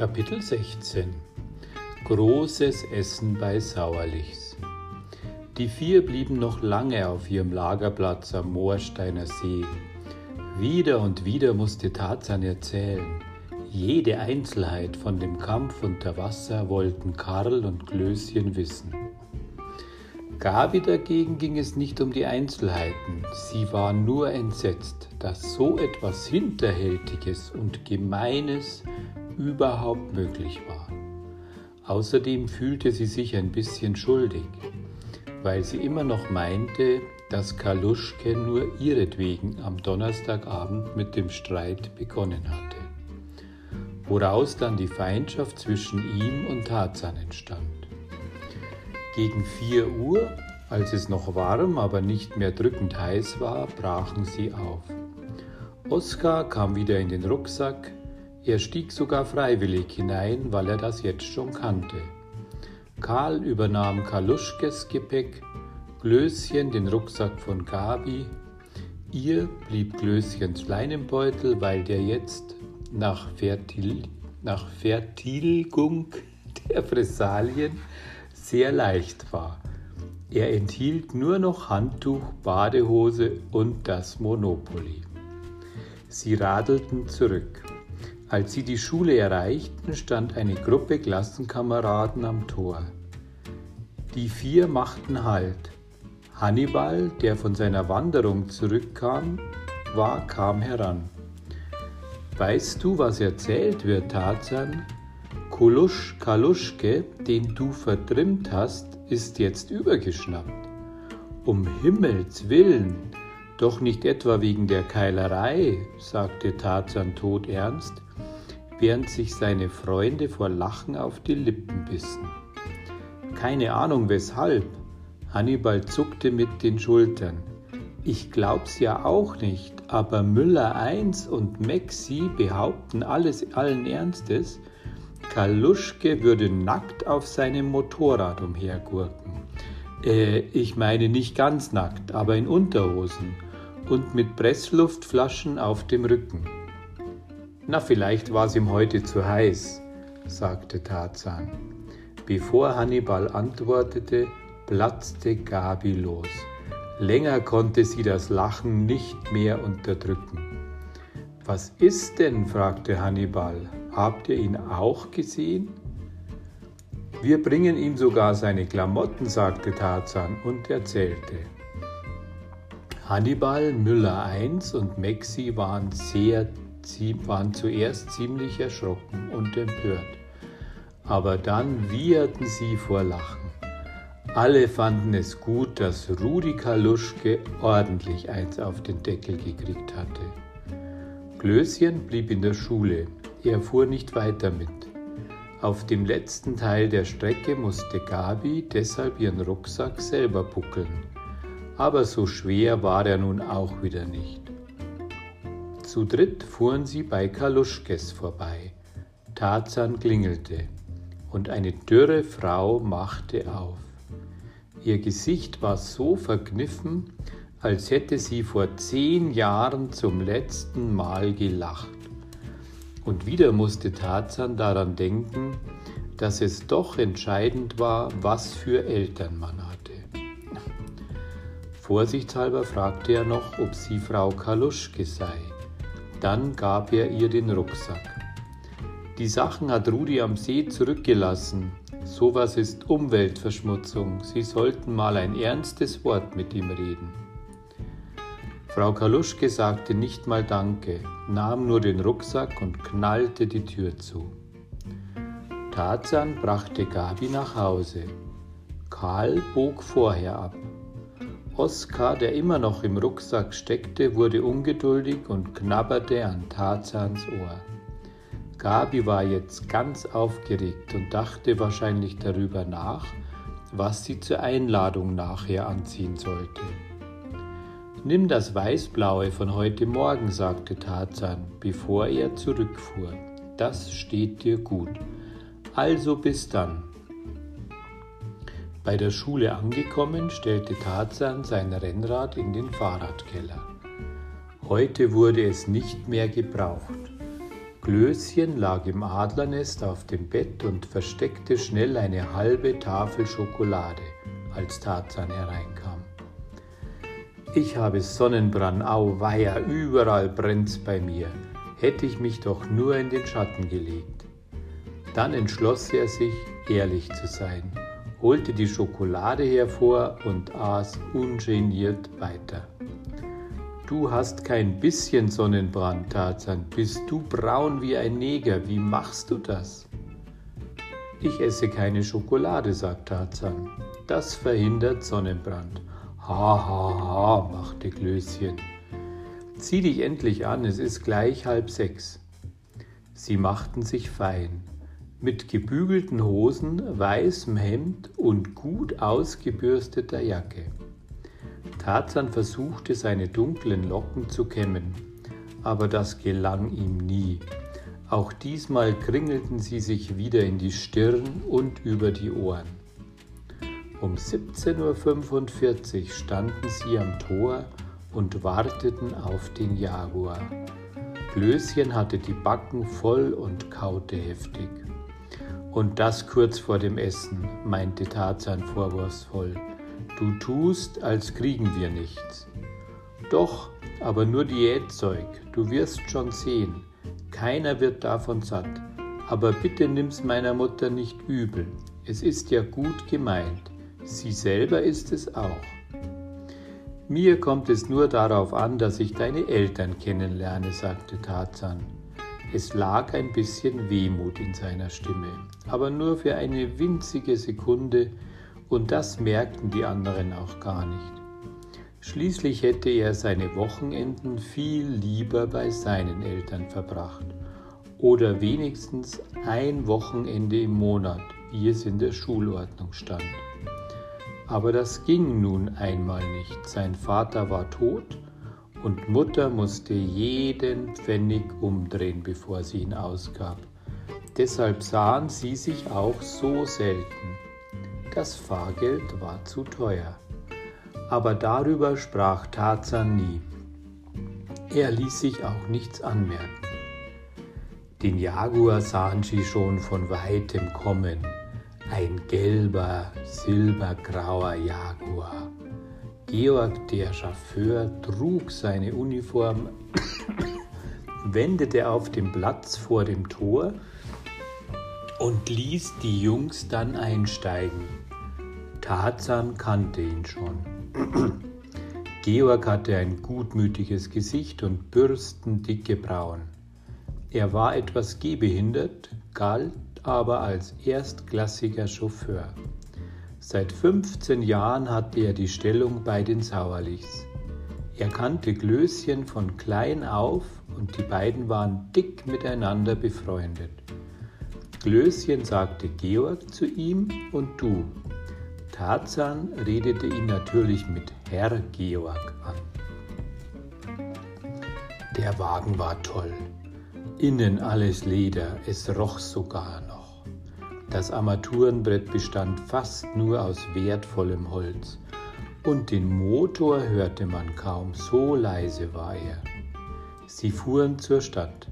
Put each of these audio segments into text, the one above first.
Kapitel 16 Großes Essen bei Sauerlichs Die vier blieben noch lange auf ihrem Lagerplatz am Moorsteiner See. Wieder und wieder musste Tarzan erzählen. Jede Einzelheit von dem Kampf unter Wasser wollten Karl und Klößchen wissen. Gabi dagegen ging es nicht um die Einzelheiten. Sie war nur entsetzt, dass so etwas Hinterhältiges und Gemeines überhaupt möglich war. Außerdem fühlte sie sich ein bisschen schuldig, weil sie immer noch meinte, dass Kaluschke nur ihretwegen am Donnerstagabend mit dem Streit begonnen hatte, woraus dann die Feindschaft zwischen ihm und Tarzan entstand. Gegen 4 Uhr, als es noch warm, aber nicht mehr drückend heiß war, brachen sie auf. Oskar kam wieder in den Rucksack, er stieg sogar freiwillig hinein, weil er das jetzt schon kannte. Karl übernahm Kaluschkes Gepäck, Glöschen den Rucksack von Gabi. Ihr blieb Glöschens Leinenbeutel, weil der jetzt nach, Vertil nach Vertilgung der Fressalien sehr leicht war. Er enthielt nur noch Handtuch, Badehose und das Monopoly. Sie radelten zurück. Als sie die Schule erreichten, stand eine Gruppe Klassenkameraden am Tor. Die vier machten Halt. Hannibal, der von seiner Wanderung zurückkam, war, kam heran. Weißt du, was erzählt wird, Tarzan? Kolusch Kaluschke, den du vertrimmt hast, ist jetzt übergeschnappt. Um Himmels willen, doch nicht etwa wegen der Keilerei, sagte Tarzan todernst während sich seine Freunde vor Lachen auf die Lippen bissen. Keine Ahnung weshalb. Hannibal zuckte mit den Schultern. Ich glaub's ja auch nicht, aber Müller I und Maxi behaupten alles allen Ernstes, Kaluschke würde nackt auf seinem Motorrad umhergurken. Äh, ich meine nicht ganz nackt, aber in Unterhosen und mit Pressluftflaschen auf dem Rücken. Na, vielleicht war es ihm heute zu heiß, sagte Tarzan. Bevor Hannibal antwortete, platzte Gabi los. Länger konnte sie das Lachen nicht mehr unterdrücken. Was ist denn? fragte Hannibal. Habt ihr ihn auch gesehen? Wir bringen ihm sogar seine Klamotten, sagte Tarzan und erzählte. Hannibal, Müller I und Maxi waren sehr Sie waren zuerst ziemlich erschrocken und empört, aber dann wieherten sie vor Lachen. Alle fanden es gut, dass Rudi Kaluschke ordentlich eins auf den Deckel gekriegt hatte. Klößchen blieb in der Schule, er fuhr nicht weiter mit. Auf dem letzten Teil der Strecke musste Gabi deshalb ihren Rucksack selber buckeln. Aber so schwer war er nun auch wieder nicht. Zu dritt fuhren sie bei Kaluschkes vorbei. Tarzan klingelte und eine dürre Frau machte auf. Ihr Gesicht war so verkniffen, als hätte sie vor zehn Jahren zum letzten Mal gelacht. Und wieder musste Tarzan daran denken, dass es doch entscheidend war, was für Eltern man hatte. Vorsichtshalber fragte er noch, ob sie Frau Kaluschke sei. Dann gab er ihr den Rucksack. Die Sachen hat Rudi am See zurückgelassen. Sowas ist Umweltverschmutzung. Sie sollten mal ein ernstes Wort mit ihm reden. Frau Kaluschke sagte nicht mal Danke, nahm nur den Rucksack und knallte die Tür zu. Tarzan brachte Gabi nach Hause. Karl bog vorher ab. Oskar, der immer noch im Rucksack steckte, wurde ungeduldig und knabberte an Tarzans Ohr. Gabi war jetzt ganz aufgeregt und dachte wahrscheinlich darüber nach, was sie zur Einladung nachher anziehen sollte. Nimm das Weißblaue von heute Morgen, sagte Tarzan, bevor er zurückfuhr. Das steht dir gut. Also bis dann. Bei der Schule angekommen, stellte Tarzan sein Rennrad in den Fahrradkeller. Heute wurde es nicht mehr gebraucht. Klößchen lag im Adlernest auf dem Bett und versteckte schnell eine halbe Tafel Schokolade, als Tarzan hereinkam. Ich habe Sonnenbrand, au weia, überall brennt's bei mir. Hätte ich mich doch nur in den Schatten gelegt. Dann entschloss er sich, ehrlich zu sein, holte die Schokolade hervor und aß ungeniert weiter. Du hast kein bisschen Sonnenbrand, Tarzan. Bist du braun wie ein Neger? Wie machst du das? Ich esse keine Schokolade, sagt Tarzan. Das verhindert Sonnenbrand. Ha, ha, ha, machte Klößchen. Zieh dich endlich an, es ist gleich halb sechs. Sie machten sich fein. Mit gebügelten Hosen, weißem Hemd und gut ausgebürsteter Jacke. Tarzan versuchte seine dunklen Locken zu kämmen, aber das gelang ihm nie. Auch diesmal kringelten sie sich wieder in die Stirn und über die Ohren. Um 17.45 Uhr standen sie am Tor und warteten auf den Jaguar. Klößchen hatte die Backen voll und kaute heftig. Und das kurz vor dem Essen, meinte Tarzan vorwurfsvoll. Du tust, als kriegen wir nichts. Doch, aber nur Diätzeug, du wirst schon sehen. Keiner wird davon satt. Aber bitte nimm's meiner Mutter nicht übel. Es ist ja gut gemeint. Sie selber ist es auch. Mir kommt es nur darauf an, dass ich deine Eltern kennenlerne, sagte Tarzan. Es lag ein bisschen Wehmut in seiner Stimme, aber nur für eine winzige Sekunde, und das merkten die anderen auch gar nicht. Schließlich hätte er seine Wochenenden viel lieber bei seinen Eltern verbracht oder wenigstens ein Wochenende im Monat, wie es in der Schulordnung stand. Aber das ging nun einmal nicht. Sein Vater war tot und Mutter musste jeden Pfennig umdrehen, bevor sie ihn ausgab. Deshalb sahen sie sich auch so selten. Das Fahrgeld war zu teuer. Aber darüber sprach Tarzan nie. Er ließ sich auch nichts anmerken. Den Jaguar sahen sie schon von weitem kommen ein gelber, silbergrauer Jaguar. Georg, der Chauffeur, trug seine Uniform, wendete auf dem Platz vor dem Tor und ließ die Jungs dann einsteigen. Tarzan kannte ihn schon. Georg hatte ein gutmütiges Gesicht und bürstendicke Brauen. Er war etwas gehbehindert, galt aber als erstklassiger Chauffeur. Seit 15 Jahren hatte er die Stellung bei den Sauerlichs. Er kannte Glöschen von klein auf und die beiden waren dick miteinander befreundet. Glöschen sagte Georg zu ihm und du. Tarzan redete ihn natürlich mit Herr Georg an. Der Wagen war toll. Innen alles Leder, es roch sogar. Das Armaturenbrett bestand fast nur aus wertvollem Holz und den Motor hörte man kaum, so leise war er. Sie fuhren zur Stadt.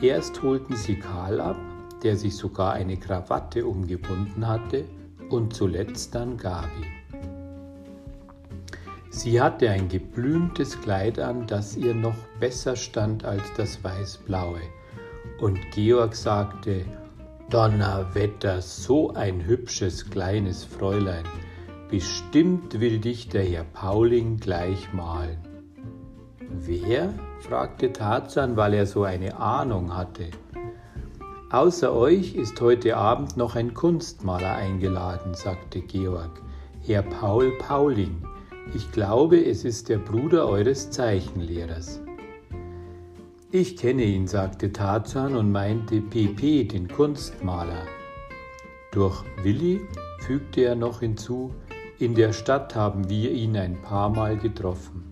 Erst holten sie Karl ab, der sich sogar eine Krawatte umgebunden hatte, und zuletzt dann Gabi. Sie hatte ein geblümtes Kleid an, das ihr noch besser stand als das weißblaue und Georg sagte, Donnerwetter, so ein hübsches kleines Fräulein, bestimmt will dich der Herr Pauling gleich malen. Wer? fragte Tarzan, weil er so eine Ahnung hatte. Außer euch ist heute Abend noch ein Kunstmaler eingeladen, sagte Georg, Herr Paul Pauling. Ich glaube, es ist der Bruder eures Zeichenlehrers. Ich kenne ihn, sagte Tarzan und meinte Pepe, den Kunstmaler. Durch Willi fügte er noch hinzu, in der Stadt haben wir ihn ein paar Mal getroffen.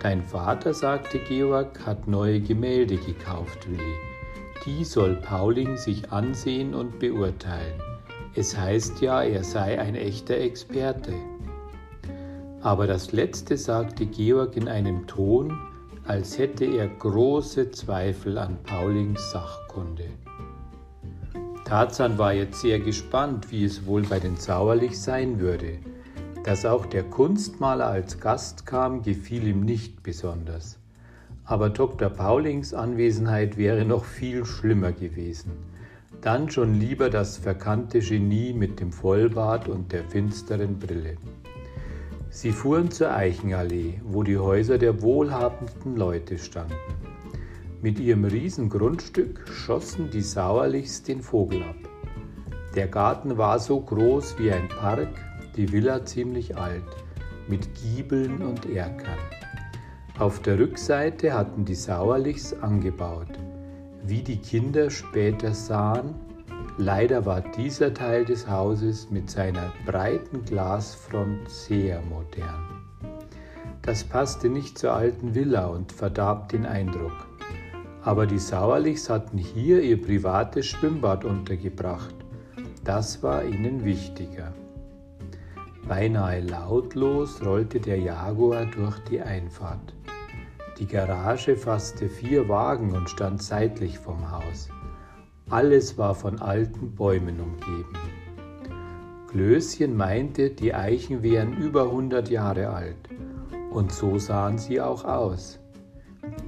Dein Vater, sagte Georg, hat neue Gemälde gekauft, Willi. Die soll Pauling sich ansehen und beurteilen. Es heißt ja, er sei ein echter Experte. Aber das letzte sagte Georg in einem Ton, als hätte er große Zweifel an Paulings Sachkunde. Tarzan war jetzt sehr gespannt, wie es wohl bei den Sauerlich sein würde. Dass auch der Kunstmaler als Gast kam, gefiel ihm nicht besonders. Aber Dr. Paulings Anwesenheit wäre noch viel schlimmer gewesen. Dann schon lieber das verkannte Genie mit dem Vollbart und der finsteren Brille. Sie fuhren zur Eichenallee, wo die Häuser der wohlhabenden Leute standen. Mit ihrem Riesengrundstück schossen die Sauerlichs den Vogel ab. Der Garten war so groß wie ein Park, die Villa ziemlich alt, mit Giebeln und Erkern. Auf der Rückseite hatten die Sauerlichs angebaut. Wie die Kinder später sahen, leider war dieser Teil des Hauses mit seiner breiten Glasfront sehr modern. Das passte nicht zur alten Villa und verdarb den Eindruck. Aber die Sauerlichs hatten hier ihr privates Schwimmbad untergebracht. Das war ihnen wichtiger. Beinahe lautlos rollte der Jaguar durch die Einfahrt. Die Garage fasste vier Wagen und stand seitlich vom Haus. Alles war von alten Bäumen umgeben. Klößchen meinte, die Eichen wären über 100 Jahre alt. Und so sahen sie auch aus.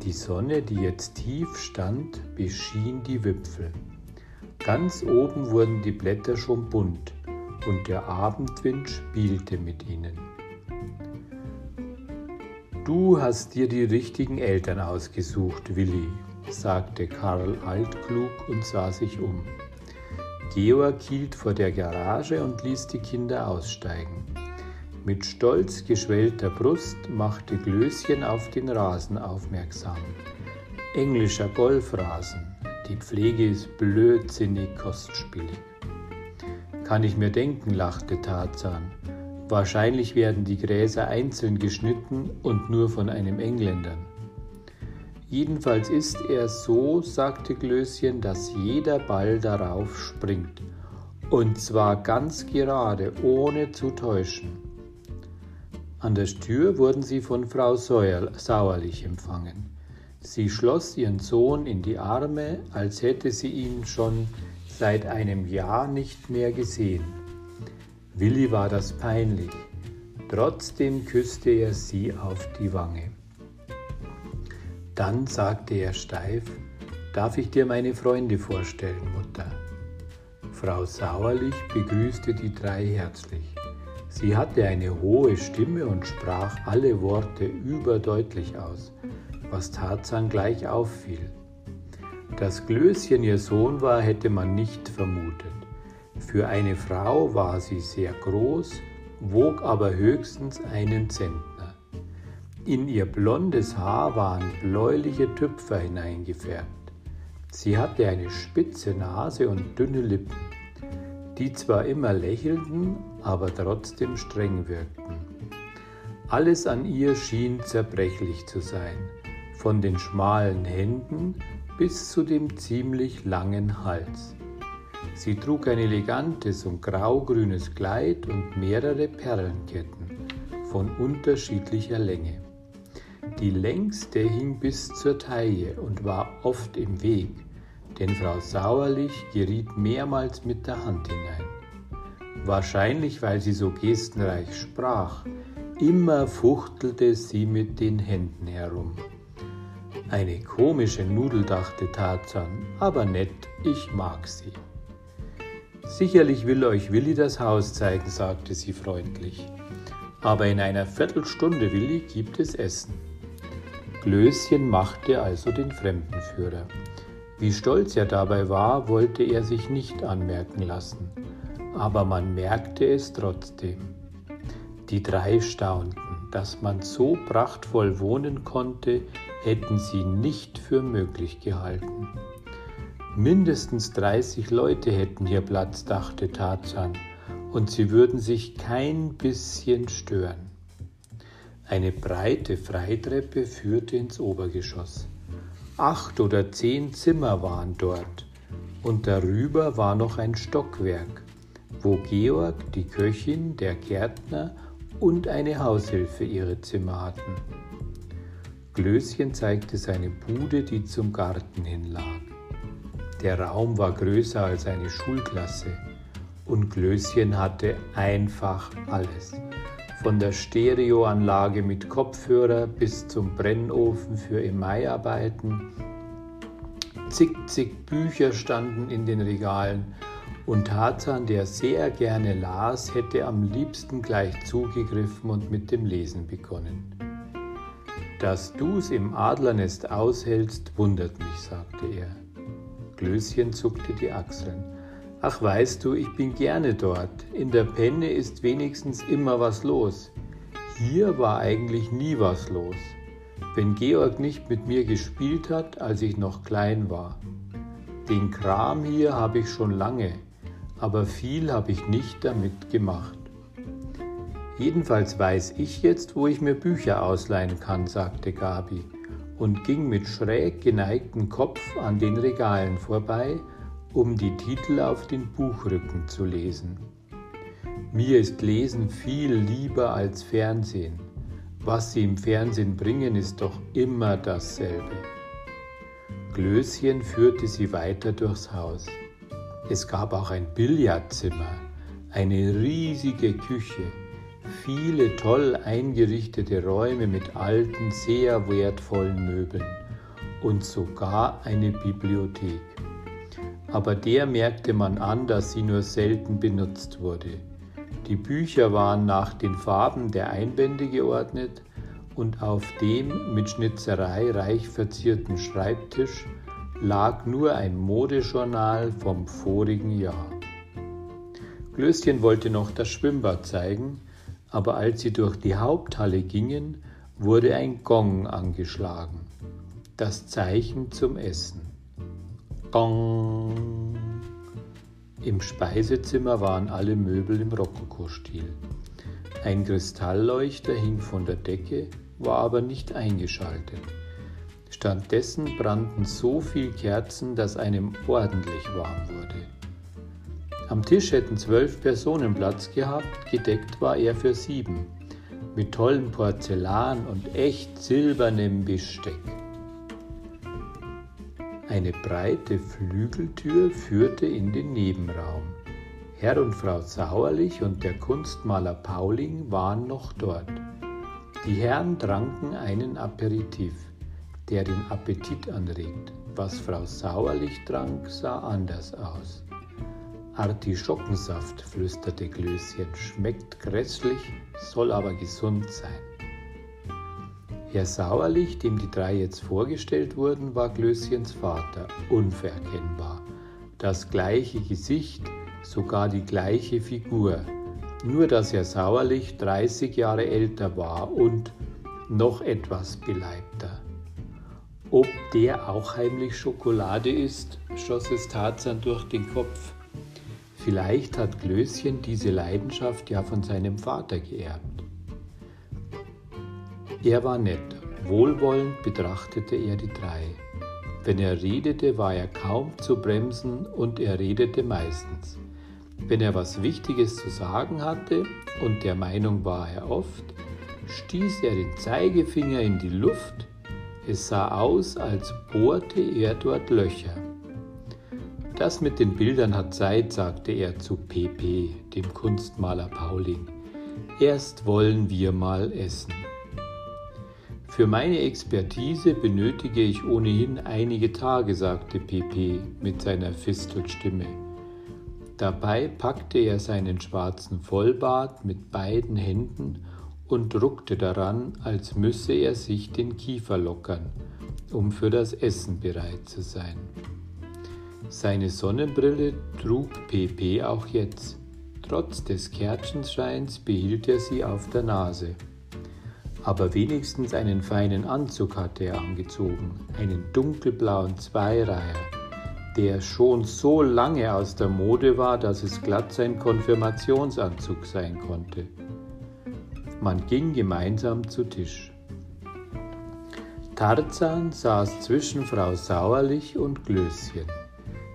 Die Sonne, die jetzt tief stand, beschien die Wipfel. Ganz oben wurden die Blätter schon bunt und der Abendwind spielte mit ihnen. Du hast dir die richtigen Eltern ausgesucht, Willi, sagte Karl altklug und sah sich um. Georg hielt vor der Garage und ließ die Kinder aussteigen. Mit stolz geschwellter Brust machte Glöschen auf den Rasen aufmerksam. Englischer Golfrasen. Die Pflege ist blödsinnig kostspielig. Kann ich mir denken, lachte Tarzan. Wahrscheinlich werden die Gräser einzeln geschnitten und nur von einem Engländer. Jedenfalls ist er so, sagte Glöschen, dass jeder Ball darauf springt. Und zwar ganz gerade, ohne zu täuschen. An der Tür wurden sie von Frau Sauerlich empfangen. Sie schloss ihren Sohn in die Arme, als hätte sie ihn schon seit einem Jahr nicht mehr gesehen. Willi war das peinlich. Trotzdem küsste er sie auf die Wange. Dann sagte er steif, darf ich dir meine Freunde vorstellen, Mutter? Frau Sauerlich begrüßte die drei herzlich. Sie hatte eine hohe Stimme und sprach alle Worte überdeutlich aus, was Tarzan gleich auffiel. Dass Glöschen ihr Sohn war, hätte man nicht vermutet. Für eine Frau war sie sehr groß, wog aber höchstens einen Zentner. In ihr blondes Haar waren bläuliche Tüpfer hineingefärbt. Sie hatte eine spitze Nase und dünne Lippen die zwar immer lächelten, aber trotzdem streng wirkten. Alles an ihr schien zerbrechlich zu sein, von den schmalen Händen bis zu dem ziemlich langen Hals. Sie trug ein elegantes und graugrünes Kleid und mehrere Perlenketten von unterschiedlicher Länge. Die längste hing bis zur Taille und war oft im Weg, denn Frau Sauerlich geriet mehrmals mit der Hand hinein. Wahrscheinlich, weil sie so gestenreich sprach, immer fuchtelte sie mit den Händen herum. Eine komische Nudel, dachte Tarzan, aber nett, ich mag sie. Sicherlich will euch Willi das Haus zeigen, sagte sie freundlich. Aber in einer Viertelstunde, Willi, gibt es Essen. Glöschen machte also den Fremdenführer. Wie stolz er dabei war, wollte er sich nicht anmerken lassen, aber man merkte es trotzdem. Die drei staunten, dass man so prachtvoll wohnen konnte, hätten sie nicht für möglich gehalten. Mindestens 30 Leute hätten hier Platz, dachte Tarzan, und sie würden sich kein bisschen stören. Eine breite Freitreppe führte ins Obergeschoss. Acht oder zehn Zimmer waren dort und darüber war noch ein Stockwerk, wo Georg, die Köchin, der Gärtner und eine Haushilfe ihre Zimmer hatten. Glöschen zeigte seine Bude, die zum Garten hin lag. Der Raum war größer als eine Schulklasse und Glöschen hatte einfach alles. Von der Stereoanlage mit Kopfhörer bis zum Brennofen für Emaiarbeiten. Zig, zig Bücher standen in den Regalen und Tarzan, der sehr gerne las, hätte am liebsten gleich zugegriffen und mit dem Lesen begonnen. Dass du's im Adlernest aushältst, wundert mich, sagte er. Glöschen zuckte die Achseln. Ach weißt du, ich bin gerne dort. In der Penne ist wenigstens immer was los. Hier war eigentlich nie was los. Wenn Georg nicht mit mir gespielt hat, als ich noch klein war. Den Kram hier habe ich schon lange, aber viel habe ich nicht damit gemacht. Jedenfalls weiß ich jetzt, wo ich mir Bücher ausleihen kann, sagte Gabi und ging mit schräg geneigtem Kopf an den Regalen vorbei, um die Titel auf den Buchrücken zu lesen. Mir ist Lesen viel lieber als Fernsehen. Was sie im Fernsehen bringen, ist doch immer dasselbe. Glöschen führte sie weiter durchs Haus. Es gab auch ein Billardzimmer, eine riesige Küche, viele toll eingerichtete Räume mit alten, sehr wertvollen Möbeln und sogar eine Bibliothek. Aber der merkte man an, dass sie nur selten benutzt wurde. Die Bücher waren nach den Farben der Einbände geordnet und auf dem mit Schnitzerei reich verzierten Schreibtisch lag nur ein Modejournal vom vorigen Jahr. Glöschen wollte noch das Schwimmbad zeigen, aber als sie durch die Haupthalle gingen, wurde ein Gong angeschlagen, das Zeichen zum Essen. Gong! Im Speisezimmer waren alle Möbel im Rokokostil. Ein Kristallleuchter hing von der Decke, war aber nicht eingeschaltet. Stattdessen brannten so viel Kerzen, dass einem ordentlich warm wurde. Am Tisch hätten zwölf Personen Platz gehabt, gedeckt war er für sieben, mit tollem Porzellan und echt silbernem Besteck. Eine breite Flügeltür führte in den Nebenraum. Herr und Frau Sauerlich und der Kunstmaler Pauling waren noch dort. Die Herren tranken einen Aperitif, der den Appetit anregt. Was Frau Sauerlich trank, sah anders aus. Artischockensaft, flüsterte Glöschen, schmeckt grässlich, soll aber gesund sein. Herr Sauerlich, dem die drei jetzt vorgestellt wurden, war Glöschens Vater, unverkennbar. Das gleiche Gesicht, sogar die gleiche Figur, nur dass Herr Sauerlich 30 Jahre älter war und noch etwas beleibter. Ob der auch heimlich Schokolade isst, schoss es Tarzan durch den Kopf. Vielleicht hat Glöschen diese Leidenschaft ja von seinem Vater geerbt. Er war nett, wohlwollend betrachtete er die drei. Wenn er redete, war er kaum zu bremsen und er redete meistens. Wenn er was Wichtiges zu sagen hatte, und der Meinung war er oft, stieß er den Zeigefinger in die Luft, es sah aus, als bohrte er dort Löcher. Das mit den Bildern hat Zeit, sagte er zu PP, dem Kunstmaler Pauling. Erst wollen wir mal essen. Für meine Expertise benötige ich ohnehin einige Tage, sagte PP mit seiner Fistelstimme. Dabei packte er seinen schwarzen Vollbart mit beiden Händen und druckte daran, als müsse er sich den Kiefer lockern, um für das Essen bereit zu sein. Seine Sonnenbrille trug PP auch jetzt. Trotz des Kerzenscheins behielt er sie auf der Nase. Aber wenigstens einen feinen Anzug hatte er angezogen, einen dunkelblauen Zweireiher, der schon so lange aus der Mode war, dass es glatt sein Konfirmationsanzug sein konnte. Man ging gemeinsam zu Tisch. Tarzan saß zwischen Frau Sauerlich und Glöschen.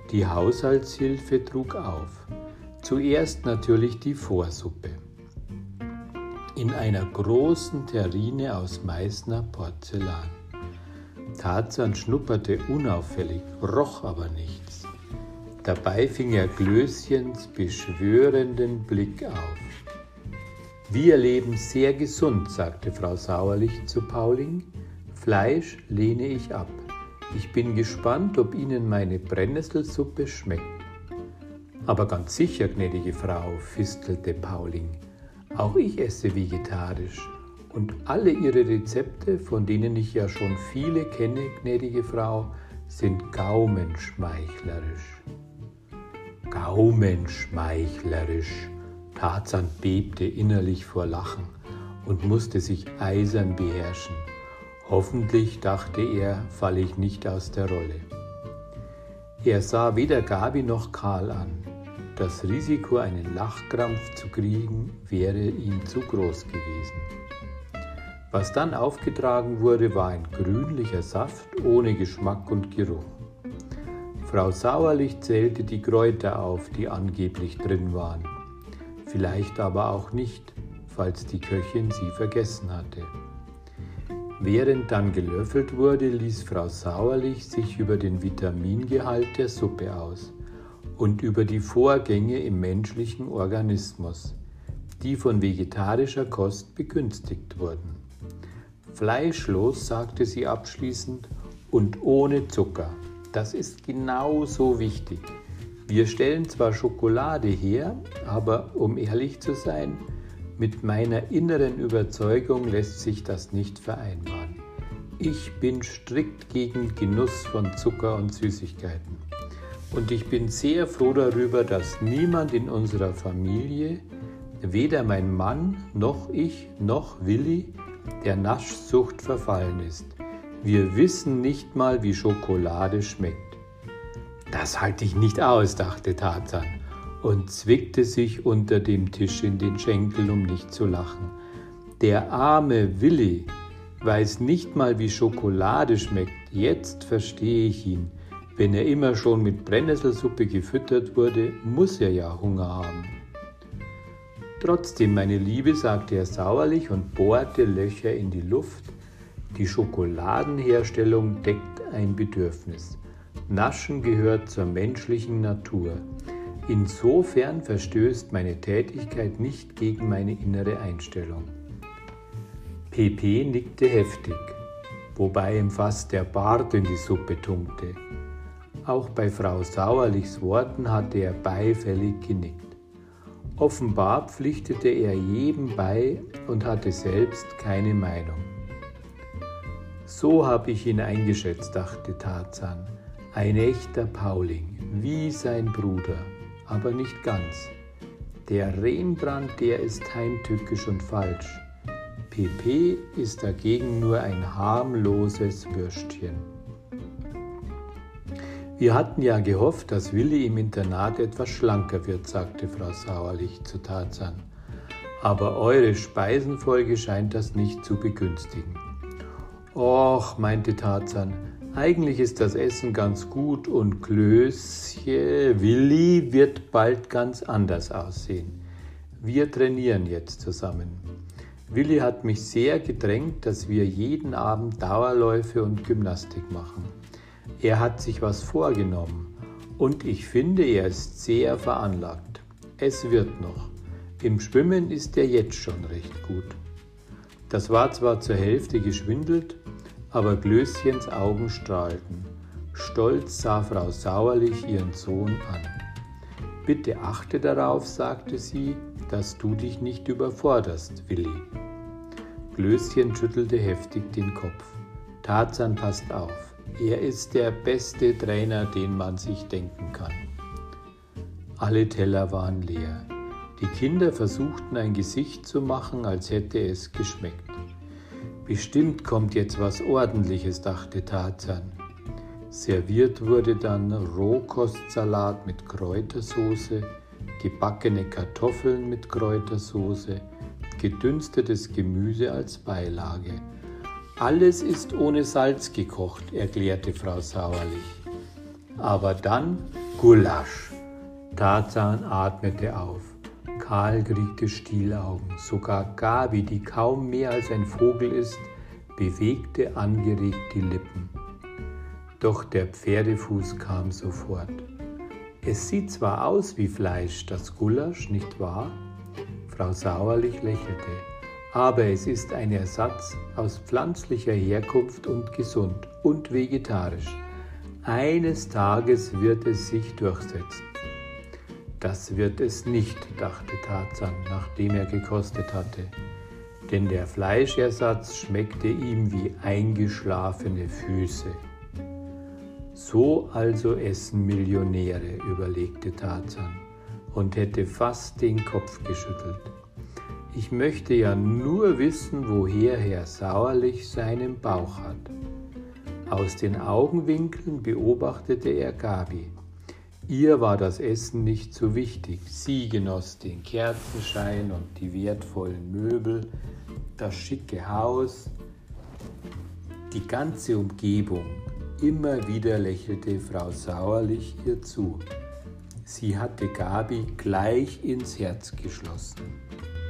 Die Haushaltshilfe trug auf. Zuerst natürlich die Vorsuppe. In einer großen Terrine aus Meißner Porzellan. Tarzan schnupperte unauffällig, roch aber nichts. Dabei fing er Glöschens beschwörenden Blick auf. Wir leben sehr gesund, sagte Frau Sauerlich zu Pauling. Fleisch lehne ich ab. Ich bin gespannt, ob Ihnen meine Brennnesselsuppe schmeckt. Aber ganz sicher, gnädige Frau, fistelte Pauling. Auch ich esse vegetarisch. Und alle Ihre Rezepte, von denen ich ja schon viele kenne, gnädige Frau, sind gaumenschmeichlerisch. Gaumenschmeichlerisch. Tarzan bebte innerlich vor Lachen und musste sich eisern beherrschen. Hoffentlich, dachte er, falle ich nicht aus der Rolle. Er sah weder Gabi noch Karl an. Das Risiko, einen Lachkrampf zu kriegen, wäre ihm zu groß gewesen. Was dann aufgetragen wurde, war ein grünlicher Saft ohne Geschmack und Geruch. Frau Sauerlich zählte die Kräuter auf, die angeblich drin waren. Vielleicht aber auch nicht, falls die Köchin sie vergessen hatte. Während dann gelöffelt wurde, ließ Frau Sauerlich sich über den Vitamingehalt der Suppe aus und über die Vorgänge im menschlichen Organismus, die von vegetarischer Kost begünstigt wurden. Fleischlos, sagte sie abschließend, und ohne Zucker. Das ist genauso wichtig. Wir stellen zwar Schokolade her, aber um ehrlich zu sein, mit meiner inneren Überzeugung lässt sich das nicht vereinbaren. Ich bin strikt gegen Genuss von Zucker und Süßigkeiten. Und ich bin sehr froh darüber, dass niemand in unserer Familie, weder mein Mann noch ich noch Willi, der Naschsucht verfallen ist. Wir wissen nicht mal, wie Schokolade schmeckt. Das halte ich nicht aus, dachte Tarzan und zwickte sich unter dem Tisch in den Schenkel, um nicht zu lachen. Der arme Willi weiß nicht mal, wie Schokolade schmeckt. Jetzt verstehe ich ihn. Wenn er immer schon mit Brennnesselsuppe gefüttert wurde, muss er ja Hunger haben. Trotzdem, meine Liebe, sagte er sauerlich und bohrte Löcher in die Luft. Die Schokoladenherstellung deckt ein Bedürfnis. Naschen gehört zur menschlichen Natur. Insofern verstößt meine Tätigkeit nicht gegen meine innere Einstellung. PP nickte heftig, wobei ihm fast der Bart in die Suppe tunkte. Auch bei Frau Sauerlichs Worten hatte er beifällig genickt. Offenbar pflichtete er jedem bei und hatte selbst keine Meinung. So habe ich ihn eingeschätzt, dachte Tarzan. Ein echter Pauling, wie sein Bruder, aber nicht ganz. Der Rembrandt, der ist heimtückisch und falsch. PP ist dagegen nur ein harmloses Würstchen. Wir hatten ja gehofft, dass Willi im Internat etwas schlanker wird, sagte Frau Sauerlich zu Tarzan. Aber eure Speisenfolge scheint das nicht zu begünstigen. Och, meinte Tarzan, eigentlich ist das Essen ganz gut und Klößchen, Willi wird bald ganz anders aussehen. Wir trainieren jetzt zusammen. Willi hat mich sehr gedrängt, dass wir jeden Abend Dauerläufe und Gymnastik machen. Er hat sich was vorgenommen und ich finde, er ist sehr veranlagt. Es wird noch. Im Schwimmen ist er jetzt schon recht gut. Das war zwar zur Hälfte geschwindelt, aber Glöschens Augen strahlten. Stolz sah Frau Sauerlich ihren Sohn an. Bitte achte darauf, sagte sie, dass du dich nicht überforderst, Willi. Glöschen schüttelte heftig den Kopf. Tarzan passt auf. Er ist der beste Trainer, den man sich denken kann. Alle Teller waren leer. Die Kinder versuchten ein Gesicht zu machen, als hätte es geschmeckt. Bestimmt kommt jetzt was Ordentliches, dachte Tarzan. Serviert wurde dann Rohkostsalat mit Kräutersoße, gebackene Kartoffeln mit Kräutersoße, gedünstetes Gemüse als Beilage alles ist ohne Salz gekocht, erklärte Frau Sauerlich. Aber dann Gulasch. Tarzan atmete auf. Karl kriegte Stielaugen. Sogar Gabi, die kaum mehr als ein Vogel ist, bewegte angeregt die Lippen. Doch der Pferdefuß kam sofort. Es sieht zwar aus wie Fleisch, das Gulasch, nicht wahr? Frau Sauerlich lächelte. Aber es ist ein Ersatz aus pflanzlicher Herkunft und gesund und vegetarisch. Eines Tages wird es sich durchsetzen. Das wird es nicht, dachte Tarzan, nachdem er gekostet hatte, denn der Fleischersatz schmeckte ihm wie eingeschlafene Füße. So also essen Millionäre, überlegte Tarzan und hätte fast den Kopf geschüttelt. Ich möchte ja nur wissen, woher Herr Sauerlich seinen Bauch hat. Aus den Augenwinkeln beobachtete er Gabi. Ihr war das Essen nicht so wichtig. Sie genoss den Kerzenschein und die wertvollen Möbel, das schicke Haus, die ganze Umgebung. Immer wieder lächelte Frau Sauerlich ihr zu. Sie hatte Gabi gleich ins Herz geschlossen.